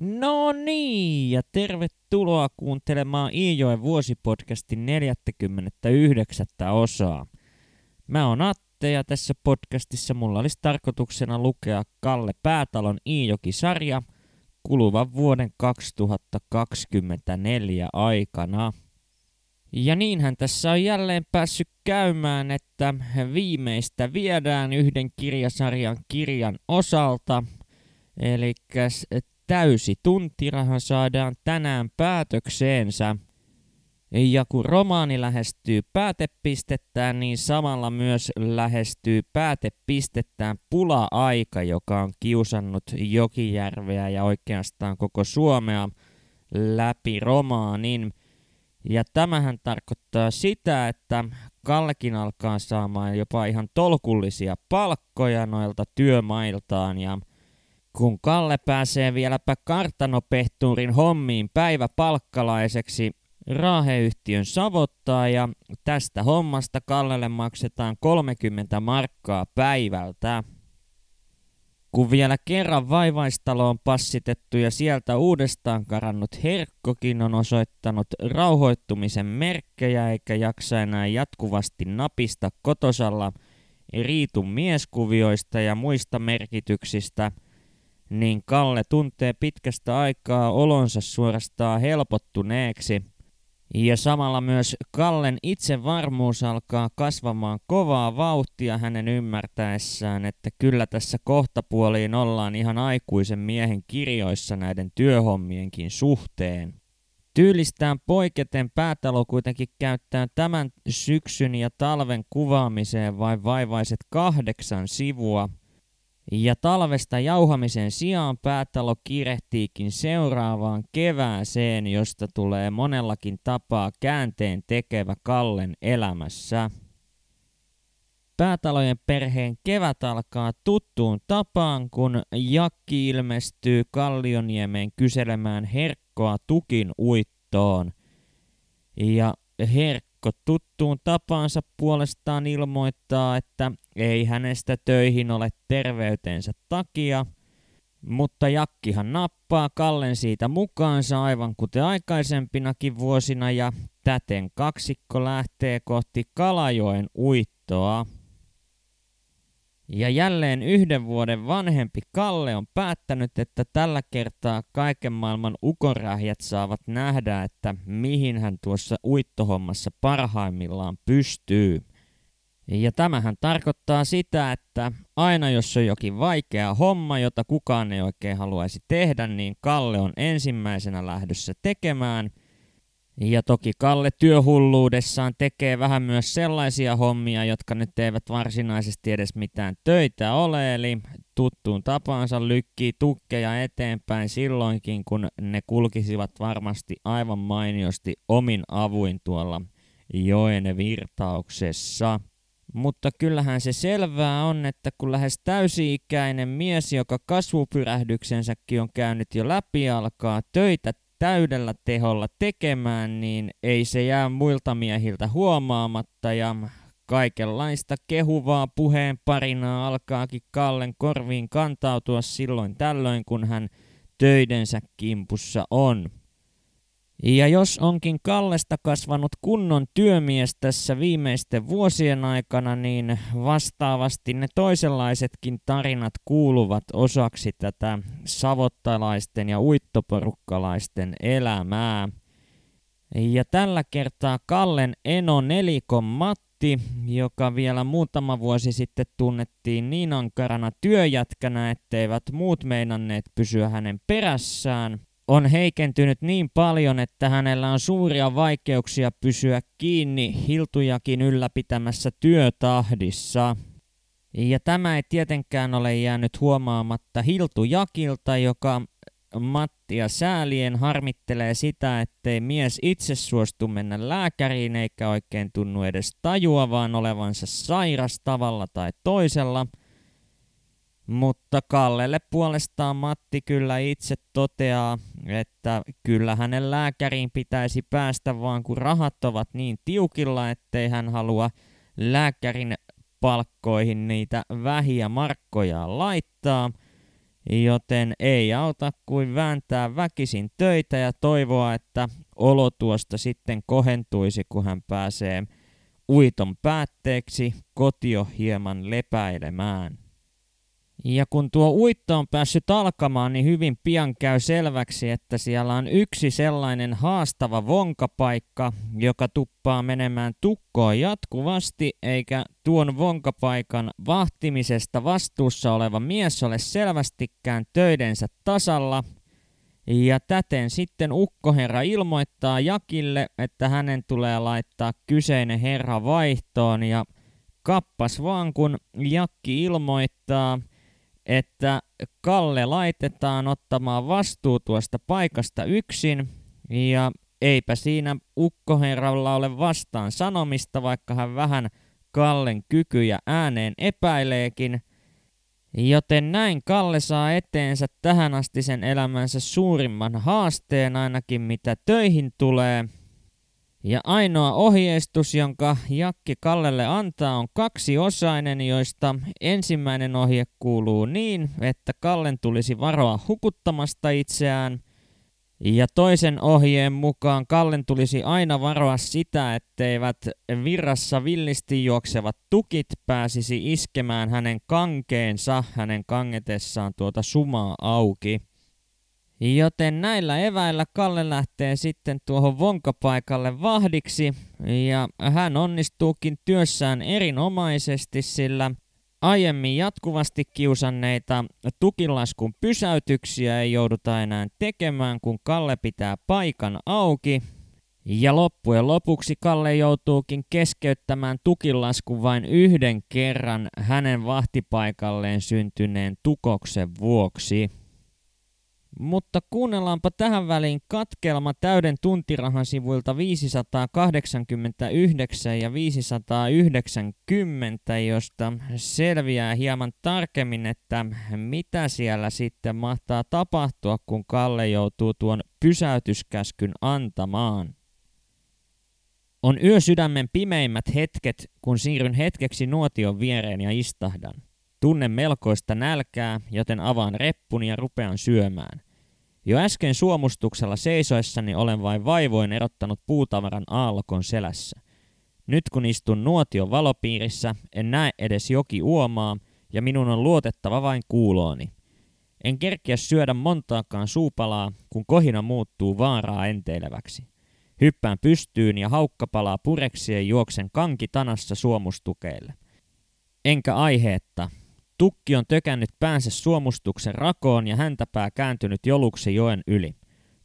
No niin, ja tervetuloa kuuntelemaan Iijoen vuosipodcastin 49. osaa. Mä oon Atte ja tässä podcastissa mulla olisi tarkoituksena lukea Kalle Päätalon Iijoki-sarja kuluvan vuoden 2024 aikana. Ja niinhän tässä on jälleen päässyt käymään, että viimeistä viedään yhden kirjasarjan kirjan osalta. Eli täysi tuntiraha saadaan tänään päätökseensä. Ja kun romaani lähestyy päätepistettään, niin samalla myös lähestyy päätepistettään pula-aika, joka on kiusannut Jokijärveä ja oikeastaan koko Suomea läpi romaanin. Ja tämähän tarkoittaa sitä, että Kallekin alkaa saamaan jopa ihan tolkullisia palkkoja noilta työmailtaan ja kun Kalle pääsee vieläpä kartanopehtuurin hommiin päiväpalkkalaiseksi, Raaheyhtiön savottaa ja tästä hommasta Kallelle maksetaan 30 markkaa päivältä. Kun vielä kerran vaivaistalo on passitettu ja sieltä uudestaan karannut Herkkokin on osoittanut rauhoittumisen merkkejä eikä jaksa enää jatkuvasti napista kotosalla riitun mieskuvioista ja muista merkityksistä, niin Kalle tuntee pitkästä aikaa olonsa suorastaan helpottuneeksi – ja samalla myös Kallen itsevarmuus alkaa kasvamaan kovaa vauhtia hänen ymmärtäessään, että kyllä tässä kohtapuoliin ollaan ihan aikuisen miehen kirjoissa näiden työhommienkin suhteen. Tyylistään poiketen päätalo kuitenkin käyttää tämän syksyn ja talven kuvaamiseen vain vaivaiset kahdeksan sivua – ja talvesta jauhamisen sijaan päätalo kirehtiikin seuraavaan kevääseen, josta tulee monellakin tapaa käänteen tekevä Kallen elämässä. Päätalojen perheen kevät alkaa tuttuun tapaan, kun Jakki ilmestyy Kallioniemeen kyselemään Herkkoa tukin uittoon. Ja Herkko Mikko tuttuun tapaansa puolestaan ilmoittaa, että ei hänestä töihin ole terveytensä takia, mutta Jakkihan nappaa Kallen siitä mukaansa aivan kuten aikaisempinakin vuosina ja täten kaksikko lähtee kohti Kalajoen uittoa. Ja jälleen yhden vuoden vanhempi Kalle on päättänyt, että tällä kertaa kaiken maailman ukorähjät saavat nähdä, että mihin hän tuossa uittohommassa parhaimmillaan pystyy. Ja tämähän tarkoittaa sitä, että aina jos on jokin vaikea homma, jota kukaan ei oikein haluaisi tehdä, niin Kalle on ensimmäisenä lähdössä tekemään – ja toki Kalle työhulluudessaan tekee vähän myös sellaisia hommia, jotka nyt eivät varsinaisesti edes mitään töitä ole, eli tuttuun tapaansa lykkii tukkeja eteenpäin silloinkin, kun ne kulkisivat varmasti aivan mainiosti omin avuin tuolla joen virtauksessa. Mutta kyllähän se selvää on, että kun lähes täysi-ikäinen mies, joka kasvupyrähdyksensäkin on käynyt jo läpi, alkaa töitä täydellä teholla tekemään, niin ei se jää muilta miehiltä huomaamatta ja kaikenlaista kehuvaa puheen parinaa alkaakin Kallen korviin kantautua silloin tällöin, kun hän töidensä kimpussa on. Ja jos onkin Kallesta kasvanut kunnon työmies tässä viimeisten vuosien aikana, niin vastaavasti ne toisenlaisetkin tarinat kuuluvat osaksi tätä savottalaisten ja uittoporukkalaisten elämää. Ja tällä kertaa Kallen eno nelikon Matti, joka vielä muutama vuosi sitten tunnettiin niin ankarana työjätkänä, etteivät muut meinanneet pysyä hänen perässään – on heikentynyt niin paljon, että hänellä on suuria vaikeuksia pysyä kiinni hiltujakin ylläpitämässä työtahdissa. Ja tämä ei tietenkään ole jäänyt huomaamatta Hiltujakilta, joka Mattia säälien harmittelee sitä, ettei mies itse suostu mennä lääkäriin eikä oikein tunnu edes tajuavaan olevansa sairas tavalla tai toisella – mutta Kallelle puolestaan Matti kyllä itse toteaa, että kyllä hänen lääkäriin pitäisi päästä vaan kun rahat ovat niin tiukilla, ettei hän halua lääkärin palkkoihin niitä vähiä markkoja laittaa. joten ei auta kuin vääntää väkisin töitä ja toivoa, että olo tuosta sitten kohentuisi, kun hän pääsee uiton päätteeksi kotio hieman lepäilemään. Ja kun tuo uitto on päässyt alkamaan, niin hyvin pian käy selväksi, että siellä on yksi sellainen haastava vonkapaikka, joka tuppaa menemään tukkoon jatkuvasti, eikä tuon vonkapaikan vahtimisesta vastuussa oleva mies ole selvästikään töidensä tasalla. Ja täten sitten ukkoherra ilmoittaa Jakille, että hänen tulee laittaa kyseinen herra vaihtoon ja kappas vaan kun Jakki ilmoittaa – että Kalle laitetaan ottamaan vastuu tuosta paikasta yksin ja eipä siinä ukkoherralla ole vastaan sanomista, vaikka hän vähän Kallen kykyjä ääneen epäileekin. Joten näin Kalle saa eteensä tähän asti sen elämänsä suurimman haasteen ainakin mitä töihin tulee – ja ainoa ohjeistus, jonka Jakki Kallelle antaa, on kaksiosainen, joista ensimmäinen ohje kuuluu niin, että Kallen tulisi varoa hukuttamasta itseään. Ja toisen ohjeen mukaan Kallen tulisi aina varoa sitä, etteivät virrassa villisti juoksevat tukit pääsisi iskemään hänen kankeensa hänen kangetessaan tuota sumaa auki. Joten näillä eväillä Kalle lähtee sitten tuohon vonkapaikalle vahdiksi ja hän onnistuukin työssään erinomaisesti, sillä aiemmin jatkuvasti kiusanneita tukilaskun pysäytyksiä ei jouduta enää tekemään, kun Kalle pitää paikan auki. Ja loppujen lopuksi Kalle joutuukin keskeyttämään tukilaskun vain yhden kerran hänen vahtipaikalleen syntyneen tukoksen vuoksi. Mutta kuunnellaanpa tähän väliin katkelma täyden tuntirahan sivuilta 589 ja 590, josta selviää hieman tarkemmin, että mitä siellä sitten mahtaa tapahtua, kun Kalle joutuu tuon pysäytyskäskyn antamaan. On yö sydämen pimeimmät hetket, kun siirryn hetkeksi nuotion viereen ja istahdan. Tunnen melkoista nälkää, joten avaan reppuni ja rupean syömään. Jo äsken suomustuksella seisoessani olen vain vaivoin erottanut puutavaran aallokon selässä. Nyt kun istun nuotion valopiirissä, en näe edes joki uomaa ja minun on luotettava vain kuulooni. En kerkiä syödä montaakaan suupalaa, kun kohina muuttuu vaaraa enteileväksi. Hyppään pystyyn ja haukka palaa pureksien juoksen tanassa suomustukeille. Enkä aiheetta, Tukki on tökännyt päänsä suomustuksen rakoon ja häntäpää kääntynyt joluksi joen yli.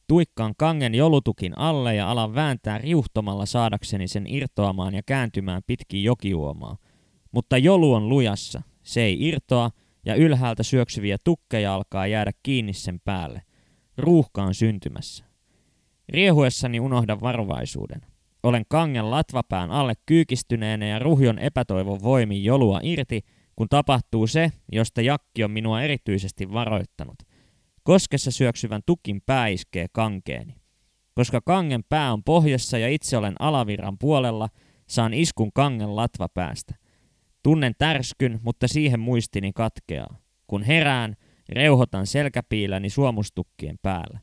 Tuikkaan kangen jolutukin alle ja alan vääntää riuhtomalla saadakseni sen irtoamaan ja kääntymään pitkin jokiuomaa. Mutta jolu on lujassa. Se ei irtoa ja ylhäältä syöksyviä tukkeja alkaa jäädä kiinni sen päälle. Ruuhka on syntymässä. Riehuessani unohdan varovaisuuden. Olen kangen latvapään alle kyykistyneenä ja ruhjon epätoivon voimin jolua irti – kun tapahtuu se, josta Jakki on minua erityisesti varoittanut. Koskessa syöksyvän tukin pää iskee kankeeni. Koska kangen pää on pohjassa ja itse olen alavirran puolella, saan iskun kangen latva päästä. Tunnen tärskyn, mutta siihen muistini katkeaa. Kun herään, reuhotan selkäpiiläni suomustukkien päällä.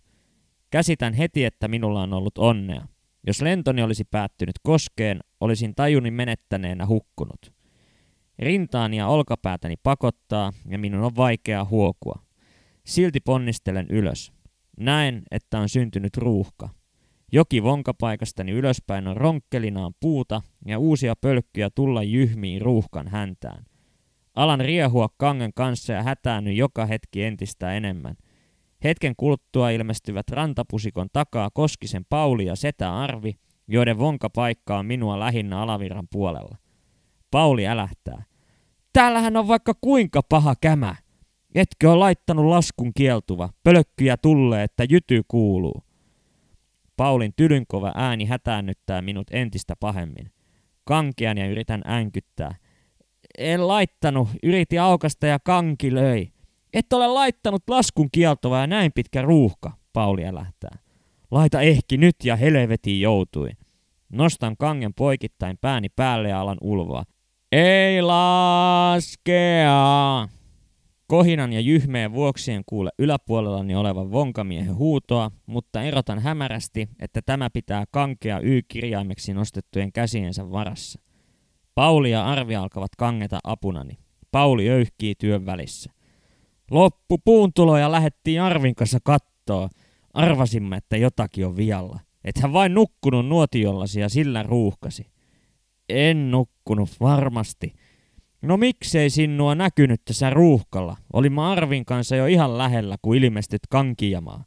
Käsitän heti, että minulla on ollut onnea. Jos lentoni olisi päättynyt koskeen, olisin tajuni menettäneenä hukkunut. Rintaani ja olkapäätäni pakottaa ja minun on vaikea huokua. Silti ponnistelen ylös. Näen, että on syntynyt ruuhka. Joki vonkapaikastani ylöspäin on ronkkelinaan puuta ja uusia pölkkyjä tulla jyhmiin ruuhkan häntään. Alan riehua kangen kanssa ja hätäänny joka hetki entistä enemmän. Hetken kuluttua ilmestyvät rantapusikon takaa Koskisen Pauli ja Setä Arvi, joiden vonkapaikka on minua lähinnä alavirran puolella. Pauli älähtää. Täällähän on vaikka kuinka paha kämä. Etkö ole laittanut laskun kieltuva, pölkkyjä tulee, että jyty kuuluu. Paulin tylynkova ääni hätäännyttää minut entistä pahemmin. Kankean ja yritän änkyttää. En laittanut, yriti aukasta ja kanki löi. Et ole laittanut laskun kieltova ja näin pitkä ruuhka, Pauli älähtää. Laita ehki nyt ja helvetiin joutui. Nostan kangen poikittain pääni päälle ja alan ulvoa. Ei laskea. Kohinan ja jyhmeen vuoksi en kuule yläpuolellani olevan vonkamiehen huutoa, mutta erotan hämärästi, että tämä pitää kankea Y-kirjaimeksi nostettujen käsiensä varassa. Pauli ja Arvi alkavat kangeta apunani. Pauli öyhkii työn välissä. Loppu puuntuloja lähettiin Arvin kanssa kattoo. Arvasimme, että jotakin on vialla. hän vain nukkunut nuotiollasi ja sillä ruuhkasi. En nukkunut varmasti. No miksei sinua näkynyt tässä ruuhkalla? Olimme Arvin kanssa jo ihan lähellä, kun ilmestyt kankijamaa.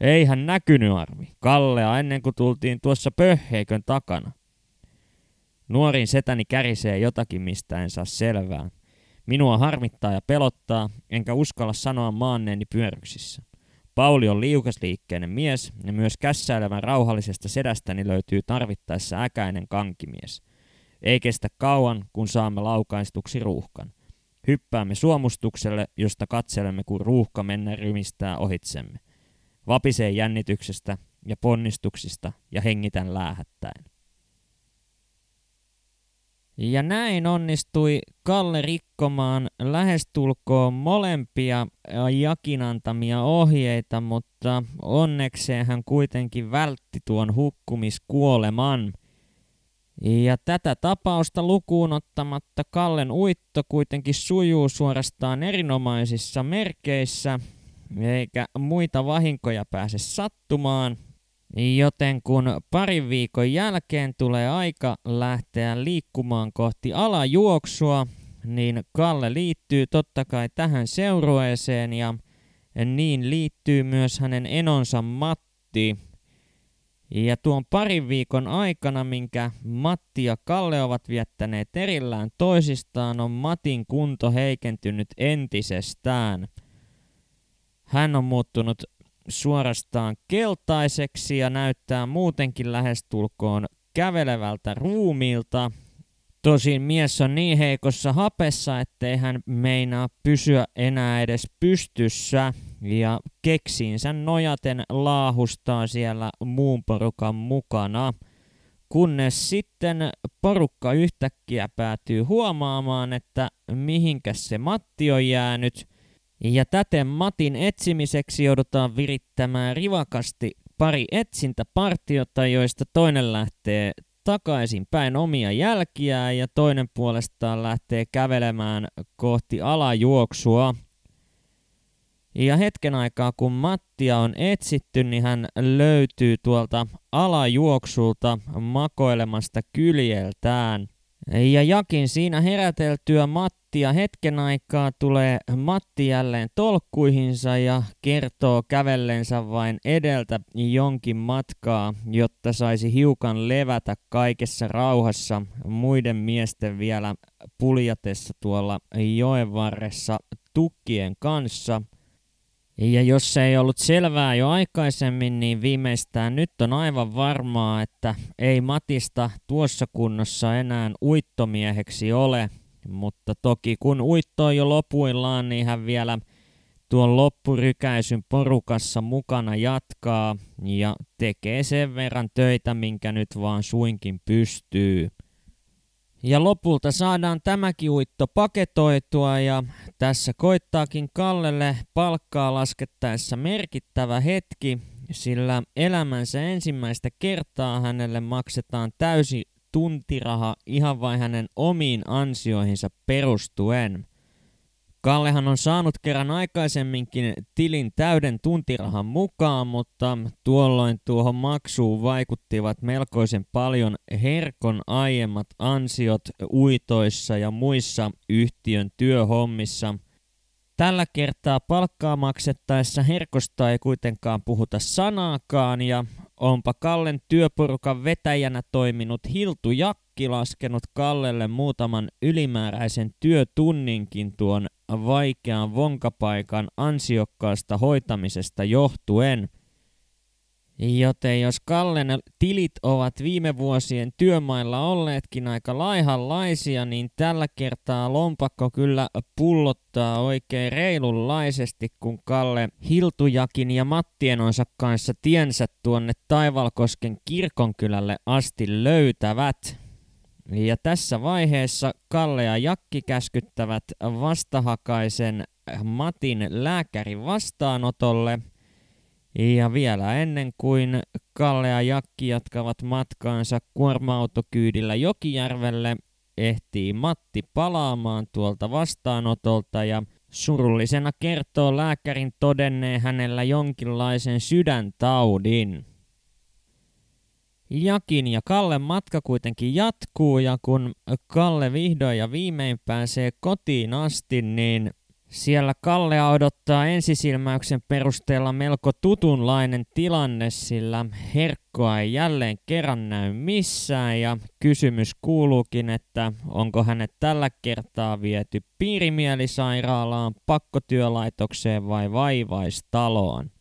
Eihän näkynyt Arvi. Kallea ennen kuin tultiin tuossa pöhheikön takana. Nuorin setäni kärisee jotakin, mistä en saa selvää. Minua harmittaa ja pelottaa, enkä uskalla sanoa maanneeni pyöryksissä. Pauli on liukasliikkeinen mies, ja myös kässäilevän rauhallisesta sedästäni löytyy tarvittaessa äkäinen kankimies. Ei kestä kauan, kun saamme laukaistuksi ruuhkan. Hyppäämme suomustukselle, josta katselemme, kun ruuhka mennä rymistää ohitsemme. Vapisee jännityksestä ja ponnistuksista ja hengitän läähättäen. Ja näin onnistui Kalle rikkomaan lähestulkoon molempia Jakin antamia ohjeita, mutta onnekseen hän kuitenkin vältti tuon hukkumiskuoleman. Ja tätä tapausta lukuun ottamatta Kallen uitto kuitenkin sujuu suorastaan erinomaisissa merkeissä, eikä muita vahinkoja pääse sattumaan – Joten kun parin viikon jälkeen tulee aika lähteä liikkumaan kohti alajuoksua, niin Kalle liittyy totta kai tähän seurueeseen ja niin liittyy myös hänen enonsa Matti. Ja tuon parin viikon aikana, minkä Matti ja Kalle ovat viettäneet erillään toisistaan, on Matin kunto heikentynyt entisestään. Hän on muuttunut suorastaan keltaiseksi ja näyttää muutenkin lähestulkoon kävelevältä ruumiilta. Tosin mies on niin heikossa hapessa, ettei hän meinaa pysyä enää edes pystyssä ja keksiinsä nojaten laahustaa siellä muun porukan mukana. Kunnes sitten porukka yhtäkkiä päätyy huomaamaan, että mihinkäs se Matti on jäänyt – ja täten Matin etsimiseksi joudutaan virittämään rivakasti pari etsintäpartiota, joista toinen lähtee takaisin päin omia jälkiään ja toinen puolestaan lähtee kävelemään kohti alajuoksua. Ja hetken aikaa kun Mattia on etsitty, niin hän löytyy tuolta alajuoksulta makoilemasta kyljeltään. Ja Jakin siinä heräteltyä Matti ja hetken aikaa tulee Matti jälleen tolkkuihinsa ja kertoo kävellensä vain edeltä jonkin matkaa, jotta saisi hiukan levätä kaikessa rauhassa muiden miesten vielä puljatessa tuolla joen varressa tukkien kanssa. Ja jos se ei ollut selvää jo aikaisemmin, niin viimeistään nyt on aivan varmaa, että ei Matista tuossa kunnossa enää uittomieheksi ole – mutta toki kun uitto on jo lopuillaan, niin hän vielä tuon loppurykäisyn porukassa mukana jatkaa ja tekee sen verran töitä, minkä nyt vaan suinkin pystyy. Ja lopulta saadaan tämäkin uitto paketoitua ja tässä koittaakin Kallelle palkkaa laskettaessa merkittävä hetki, sillä elämänsä ensimmäistä kertaa hänelle maksetaan täysi tuntiraha ihan vain hänen omiin ansioihinsa perustuen. Kallehan on saanut kerran aikaisemminkin tilin täyden tuntirahan mukaan, mutta tuolloin tuohon maksuun vaikuttivat melkoisen paljon Herkon aiemmat ansiot uitoissa ja muissa yhtiön työhommissa – Tällä kertaa palkkaa maksettaessa Herkosta ei kuitenkaan puhuta sanaakaan ja onpa Kallen työporukan vetäjänä toiminut Hiltu Jakki laskenut Kallelle muutaman ylimääräisen työtunninkin tuon vaikean vonkapaikan ansiokkaasta hoitamisesta johtuen – Joten jos Kallen tilit ovat viime vuosien työmailla olleetkin aika laihanlaisia, niin tällä kertaa lompakko kyllä pullottaa oikein reilunlaisesti, kun Kalle Hiltujakin ja Mattienonsa kanssa tiensä tuonne Taivalkosken kirkonkylälle asti löytävät. Ja tässä vaiheessa Kalle ja Jakki käskyttävät vastahakaisen Matin lääkärin vastaanotolle. Ja vielä ennen kuin Kalle ja Jakki jatkavat matkaansa kuorma-autokyydillä Jokijärvelle, ehtii Matti palaamaan tuolta vastaanotolta ja surullisena kertoo lääkärin todenneen hänellä jonkinlaisen sydäntaudin. Jakin ja Kallen matka kuitenkin jatkuu ja kun Kalle vihdoin ja viimein pääsee kotiin asti, niin siellä Kalle odottaa ensisilmäyksen perusteella melko tutunlainen tilanne, sillä Herkkoa ei jälleen kerran näy missään ja kysymys kuuluukin, että onko hänet tällä kertaa viety piirimielisairaalaan, pakkotyölaitokseen vai vaivaistaloon.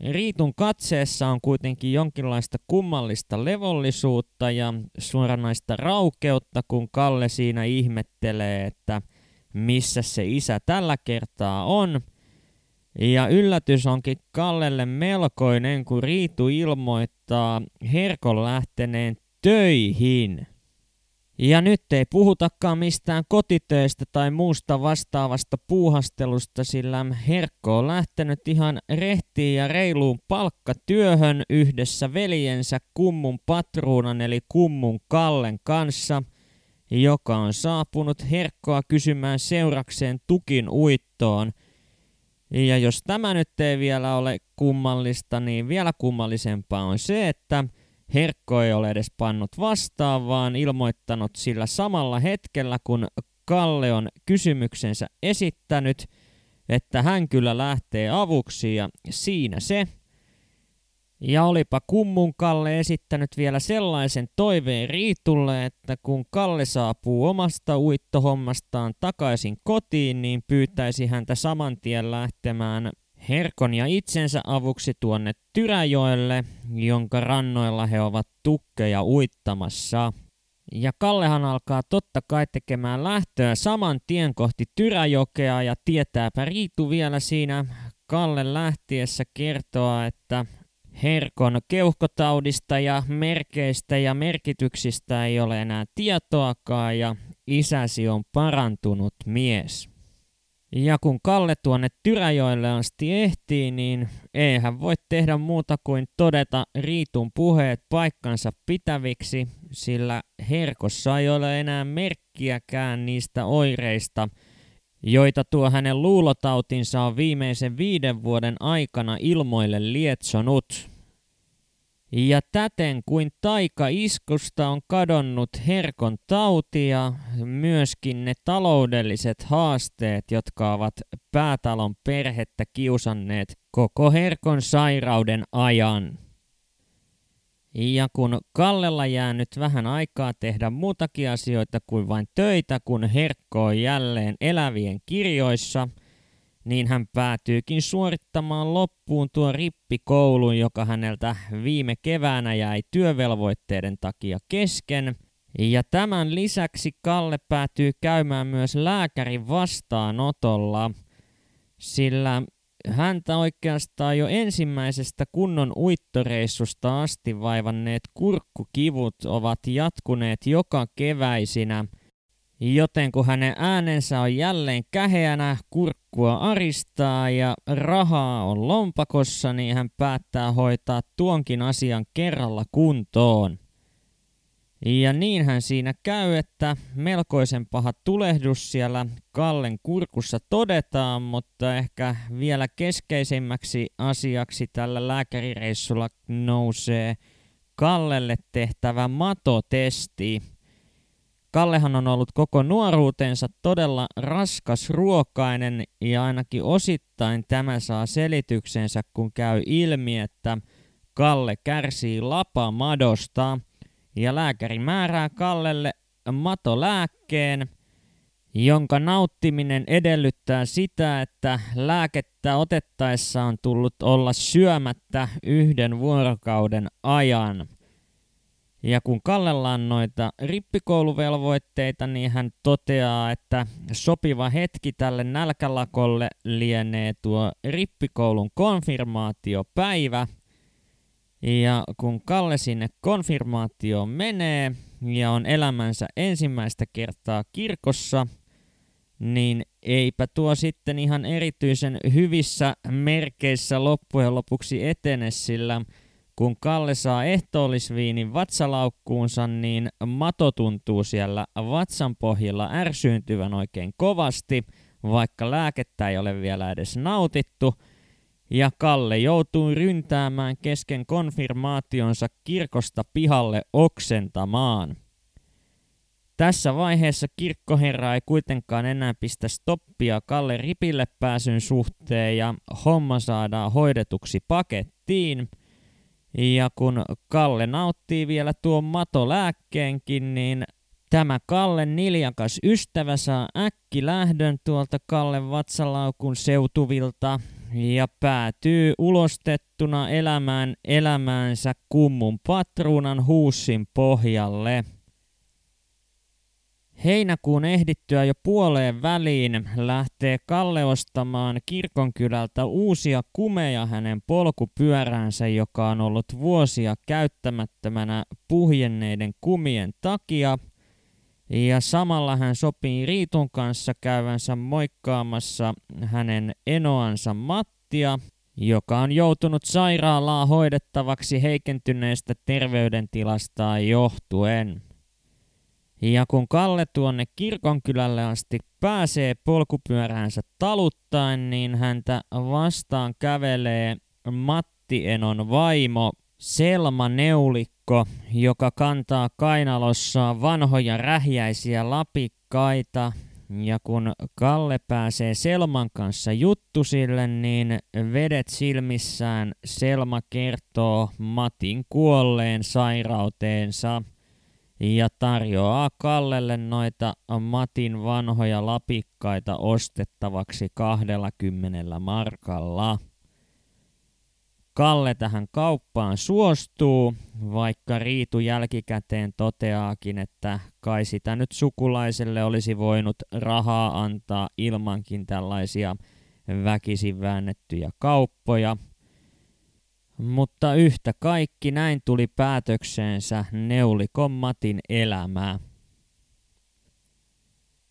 Riitun katseessa on kuitenkin jonkinlaista kummallista levollisuutta ja suoranaista raukeutta, kun Kalle siinä ihmettelee, että missä se isä tällä kertaa on. Ja yllätys onkin Kallelle melkoinen, kun Riitu ilmoittaa Herkon lähteneen töihin. Ja nyt ei puhutakaan mistään kotitöistä tai muusta vastaavasta puuhastelusta, sillä Herkko on lähtenyt ihan rehtiin ja reiluun palkkatyöhön yhdessä veljensä Kummun patruunan eli Kummun Kallen kanssa, joka on saapunut Herkkoa kysymään seurakseen tukin uittoon. Ja jos tämä nyt ei vielä ole kummallista, niin vielä kummallisempaa on se, että – Herkko ei ole edes pannut vastaan, vaan ilmoittanut sillä samalla hetkellä, kun Kalle on kysymyksensä esittänyt, että hän kyllä lähtee avuksi ja siinä se. Ja olipa kummun Kalle esittänyt vielä sellaisen toiveen Riitulle, että kun Kalle saapuu omasta uittohommastaan takaisin kotiin, niin pyytäisi häntä saman tien lähtemään Herkon ja itsensä avuksi tuonne Tyräjoelle, jonka rannoilla he ovat tukkeja uittamassa. Ja Kallehan alkaa totta kai tekemään lähtöä saman tien kohti Tyräjokea ja tietääpä Riitu vielä siinä Kalle lähtiessä kertoa, että Herkon keuhkotaudista ja merkeistä ja merkityksistä ei ole enää tietoakaan ja isäsi on parantunut mies. Ja kun Kalle tuonne Tyräjoelle asti ehtii, niin eihän voi tehdä muuta kuin todeta Riitun puheet paikkansa pitäviksi, sillä Herkossa ei ole enää merkkiäkään niistä oireista, joita tuo hänen luulotautinsa on viimeisen viiden vuoden aikana ilmoille lietsonut. Ja täten kuin taika-iskusta on kadonnut herkon tauti ja myöskin ne taloudelliset haasteet, jotka ovat päätalon perhettä kiusanneet koko herkon sairauden ajan. Ja kun Kallella jää nyt vähän aikaa tehdä muutakin asioita kuin vain töitä, kun Herkko on jälleen elävien kirjoissa – niin hän päätyykin suorittamaan loppuun tuo rippikoulun, joka häneltä viime keväänä jäi työvelvoitteiden takia kesken. Ja tämän lisäksi Kalle päätyy käymään myös lääkärin vastaanotolla, sillä häntä oikeastaan jo ensimmäisestä kunnon uittoreissusta asti vaivanneet kurkkukivut ovat jatkuneet joka keväisinä – Joten kun hänen äänensä on jälleen käheänä, kurkkua aristaa ja rahaa on lompakossa, niin hän päättää hoitaa tuonkin asian kerralla kuntoon. Ja niinhän siinä käy, että melkoisen paha tulehdus siellä Kallen kurkussa todetaan, mutta ehkä vielä keskeisemmäksi asiaksi tällä lääkärireissulla nousee Kallelle tehtävä matotesti – Kallehan on ollut koko nuoruutensa todella raskas ruokainen ja ainakin osittain tämä saa selityksensä, kun käy ilmi, että Kalle kärsii lapamadosta ja lääkäri määrää Kallelle matolääkkeen, jonka nauttiminen edellyttää sitä, että lääkettä otettaessa on tullut olla syömättä yhden vuorokauden ajan. Ja kun Kallella on noita rippikouluvelvoitteita, niin hän toteaa, että sopiva hetki tälle nälkälakolle lienee tuo rippikoulun konfirmaatiopäivä. Ja kun Kalle sinne konfirmaatioon menee ja on elämänsä ensimmäistä kertaa kirkossa, niin eipä tuo sitten ihan erityisen hyvissä merkeissä loppujen lopuksi etene, sillä kun Kalle saa ehtoollisviinin vatsalaukkuunsa, niin mato tuntuu siellä vatsan pohjalla ärsyyntyvän oikein kovasti, vaikka lääkettä ei ole vielä edes nautittu, ja Kalle joutuu ryntäämään kesken konfirmaationsa kirkosta pihalle oksentamaan. Tässä vaiheessa kirkkoherra ei kuitenkaan enää pistä stoppia Kalle ripille pääsyn suhteen ja homma saadaan hoidetuksi pakettiin. Ja kun Kalle nauttii vielä tuon matolääkkeenkin, niin tämä Kalle niljakas ystävä saa äkki lähdön tuolta Kalle vatsalaukun seutuvilta ja päätyy ulostettuna elämään elämäänsä kummun patruunan huussin pohjalle. Heinäkuun ehdittyä jo puoleen väliin lähtee Kalle ostamaan kirkonkylältä uusia kumeja hänen polkupyöräänsä, joka on ollut vuosia käyttämättömänä puhjenneiden kumien takia. Ja samalla hän sopii Riitun kanssa käyvänsä moikkaamassa hänen enoansa Mattia, joka on joutunut sairaalaa hoidettavaksi heikentyneestä terveydentilastaan johtuen. Ja kun Kalle tuonne kirkonkylälle asti pääsee polkupyöräänsä taluttaen, niin häntä vastaan kävelee Matti Enon vaimo Selma Neulikko, joka kantaa kainalossaan vanhoja rähjäisiä lapikkaita. Ja kun Kalle pääsee Selman kanssa juttusille, niin vedet silmissään Selma kertoo Matin kuolleen sairauteensa – ja tarjoaa Kallelle noita Matin vanhoja lapikkaita ostettavaksi 20 markalla. Kalle tähän kauppaan suostuu, vaikka Riitu jälkikäteen toteaakin, että kai sitä nyt sukulaiselle olisi voinut rahaa antaa ilmankin tällaisia väkisin väännettyjä kauppoja – mutta yhtä kaikki näin tuli päätökseensä Neulikon Matin elämää.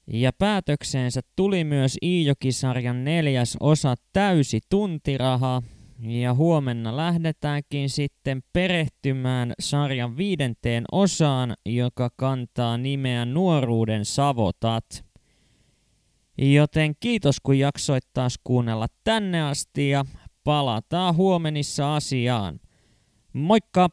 Ja päätökseensä tuli myös Iijokisarjan neljäs osa täysi tuntiraha, ja huomenna lähdetäänkin sitten perehtymään sarjan viidenteen osaan, joka kantaa nimeä Nuoruuden savotat. Joten kiitos kun jaksoit taas kuunnella tänne asti ja Palataan huomenissa asiaan. Moikka!